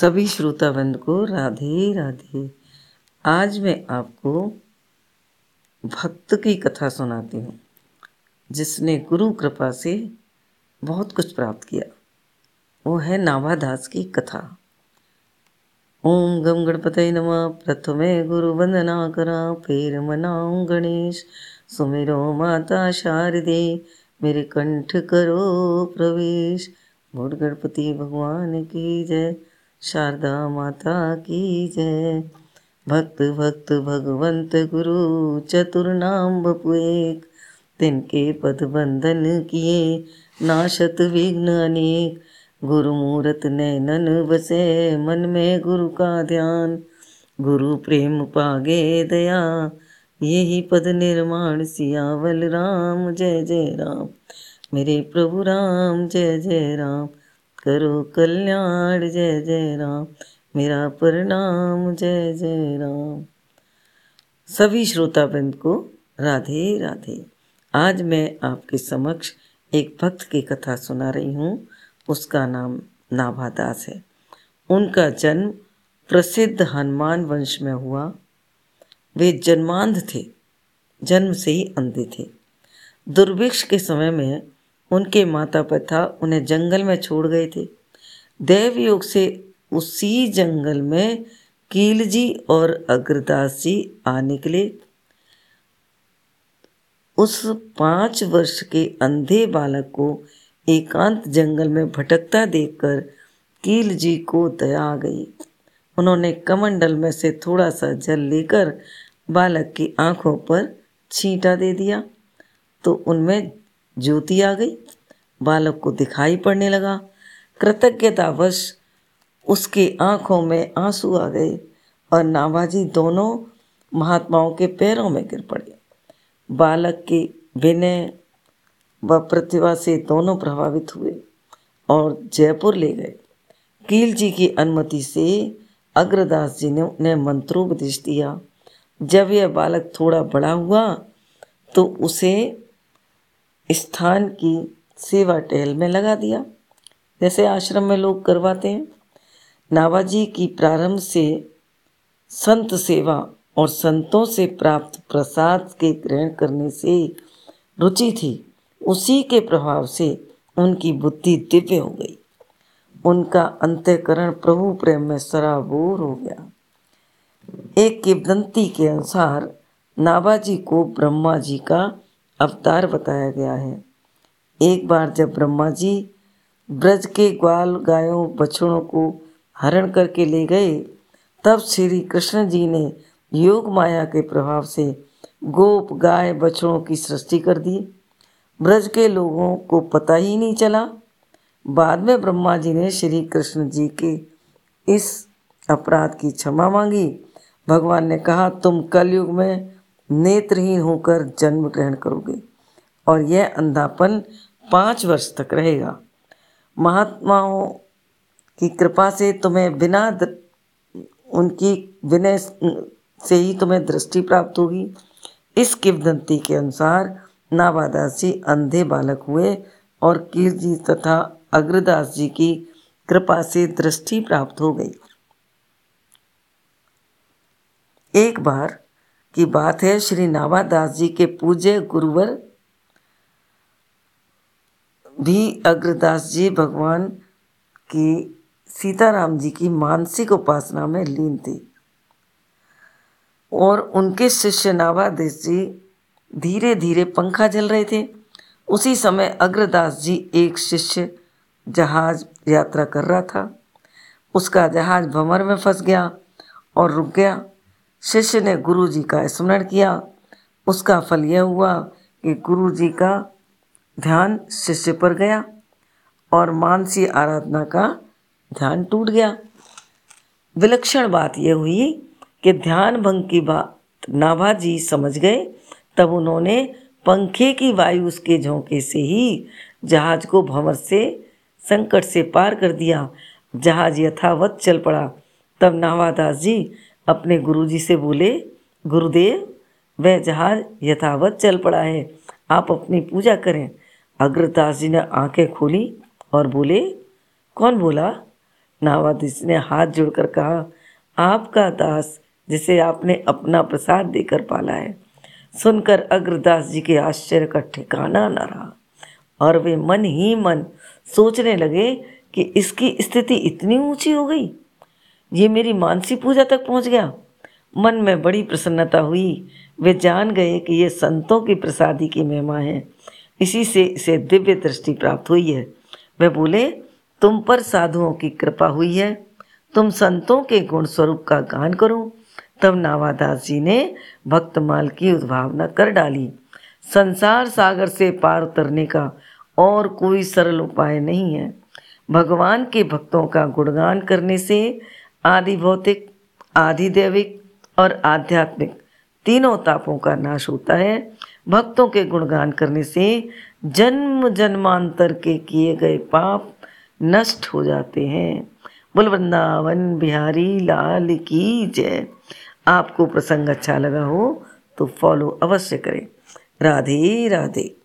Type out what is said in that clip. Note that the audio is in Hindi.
सभी श्रोताबंद को राधे राधे। आज मैं आपको भक्त की कथा सुनाती हूँ, जिसने गुरु कृपा से बहुत कुछ प्राप्त किया। वो है नाभादास की कथा। ओम गम गणपत नमः, प्रथमे गुरु वंदना करा, फिर मनाऊं गणेश। सुमिरो माता शारदे, मेरे कंठ करो प्रवेश। बोल गणपति भगवान की जय। शारदा माता की जय। भक्त भक्त, भगवंत गुरु चतुर नाम बपु एक। तिनके पद बंधन किए, नाशत विघ्न अनेक। गुरु मूरत नैनन बसे, मन में गुरु का ध्यान। गुरु प्रेम पागे दया, यही पद निर्माण सियावल राम। जय जय राम। मेरे प्रभु राम, जय जय राम। करो कल्याण, जय जय राम। मेरा प्रणाम, जय जय राम। सभी श्रोताबंद को राधे राधे। आज मैं आपके समक्ष एक भक्त की कथा सुना रही हूँ। उसका नाम नाभादास है। उनका जन्म प्रसिद्ध हनुमान वंश में हुआ। वे जन्मांध थे, जन्म से ही अंधे थे। दुर्भिक्ष के समय में उनके माता पिता उन्हें जंगल में छोड़ गए थे। देव योग से उसी जंगल में कील जी और अग्रदास जी आ निकले। उस पाँच वर्ष के अंधे बालक को एकांत जंगल में भटकता देखकर कील जी को दया आ गई। उन्होंने कमंडल में से थोड़ा सा जल लेकर बालक की आँखों पर छींटा दे दिया। तो उनमें ज्योति आ गई। बालक को दिखाई पड़ने लगा। कृतज्ञतावश उसके आँखों में आँसू आ गए और नाभाजी दोनों महात्माओं के पैरों में गिर पड़े। बालक के विनय व प्रतिभा से दोनों प्रभावित हुए और जयपुर ले गए। कील जी की अनुमति से अग्रदास जी ने उन्हें मंत्रोपदेश दिया। जब यह बालक थोड़ा बड़ा हुआ तो उसे स्थान की सेवा टहल में लगा दिया। जैसे आश्रम में लोग करवाते हैं। नावाजी की प्रारंभ से संत सेवा और संतों से प्राप्त प्रसाद के ग्रहण करने से रुचि थी। उसी के प्रभाव से उनकी बुद्धि दिव्य हो गई। उनका अंत्यकरण प्रभु प्रेम में सराबोर हो गया। एक किवदंती के अनुसार नाबाजी को ब्रह्मा जी का अवतार बताया गया है। एक बार जब ब्रह्मा जी ब्रज के ग्वाल गायों बछड़ों को हरण करके ले गए, तब श्री कृष्ण जी ने योग माया के प्रभाव से गोप गाय बछड़ों की सृष्टि कर दी। ब्रज के लोगों को पता ही नहीं चला। बाद में ब्रह्मा जी ने श्री कृष्ण जी के इस अपराध की क्षमा मांगी। भगवान ने कहा, तुम कलयुग में नेत्रहीन होकर जन्म ग्रहण करोगे। और यह अंधापन पाँच वर्ष तक रहेगा। महात्माओं की कृपा से तुम्हें बिना उनकी विनय से ही तुम्हें दृष्टि प्राप्त होगी। इस किवदंती के अनुसार नाबादास जी अंधे बालक हुए और कीर जी तथा अग्रदास जी की कृपा से दृष्टि प्राप्त हो गई। एक बार की बात है। श्री नावादास जी के पूज्य गुरुवर भी अग्रदास जी भगवान की सीताराम जी की मानसिक उपासना में लीन थे। और उनके शिष्य नावादेश जी धीरे धीरे पंखा जल रहे थे। उसी समय अग्रदास जी एक शिष्य जहाज़ यात्रा कर रहा था। उसका जहाज़ भंवर में फंस गया और रुक गया। शिष्य ने गुरु जी का स्मरण किया। उसका फल यह हुआ कि गुरु जी का ध्यान शिष्य पर गया और मानसी आराधना का ध्यान टूट गया। विलक्षण बात यह हुई कि ध्यान भंग की बात नाभा जी समझ गए। तब उन्होंने पंखे की वायु उसके झोंके से ही जहाज़ को भंवर से, संकट से पार कर दिया। जहाज़ यथावत चल पड़ा। तब नावादास जी अपने गुरुजी से बोले, गुरुदेव, वह जहाज़ यथावत चल पड़ा है, आप अपनी पूजा करें। अग्रदास जी ने आँखें खोली और बोले, कौन बोला? नावाधीश ने हाथ जोड़कर कहा, आपका दास, जिसे आपने अपना प्रसाद देकर पाला है। सुनकर अग्रदास जी के आश्चर्य का ठिकाना न रहा और वे मन ही मन सोचने लगे कि इसकी स्थिति इतनी ऊँची हो गई। ये मेरी मानसी पूजा तक पहुँच गया। मन में बड़ी प्रसन्नता हुई। वे जान गए कि ये संतों की प्रसादी की महिमा है। इसी से इसे दिव्य दृष्टि प्राप्त हुई है। वे बोले, तुम पर साधुओं की कृपा हुई है। तुम संतों के गुण स्वरूप का गान करो। तब नावादास जी ने भक्तमाल की उद्भावना कर डाली। संसार सागर से पार उतरने का और कोई सरल उपाय नहीं है। भगवान के भक्तों का गुणगान करने से आदि भौतिक, आदि दैविक और आध्यात्मिक तीनों तापों का नाश होता है। भक्तों के गुणगान करने से जन्म जन्मांतर के किए गए पाप नष्ट हो जाते हैं। बोल, वृंदावन बिहारी लाल की जय। आपको प्रसंग अच्छा लगा हो तो फॉलो अवश्य करें। राधे राधे।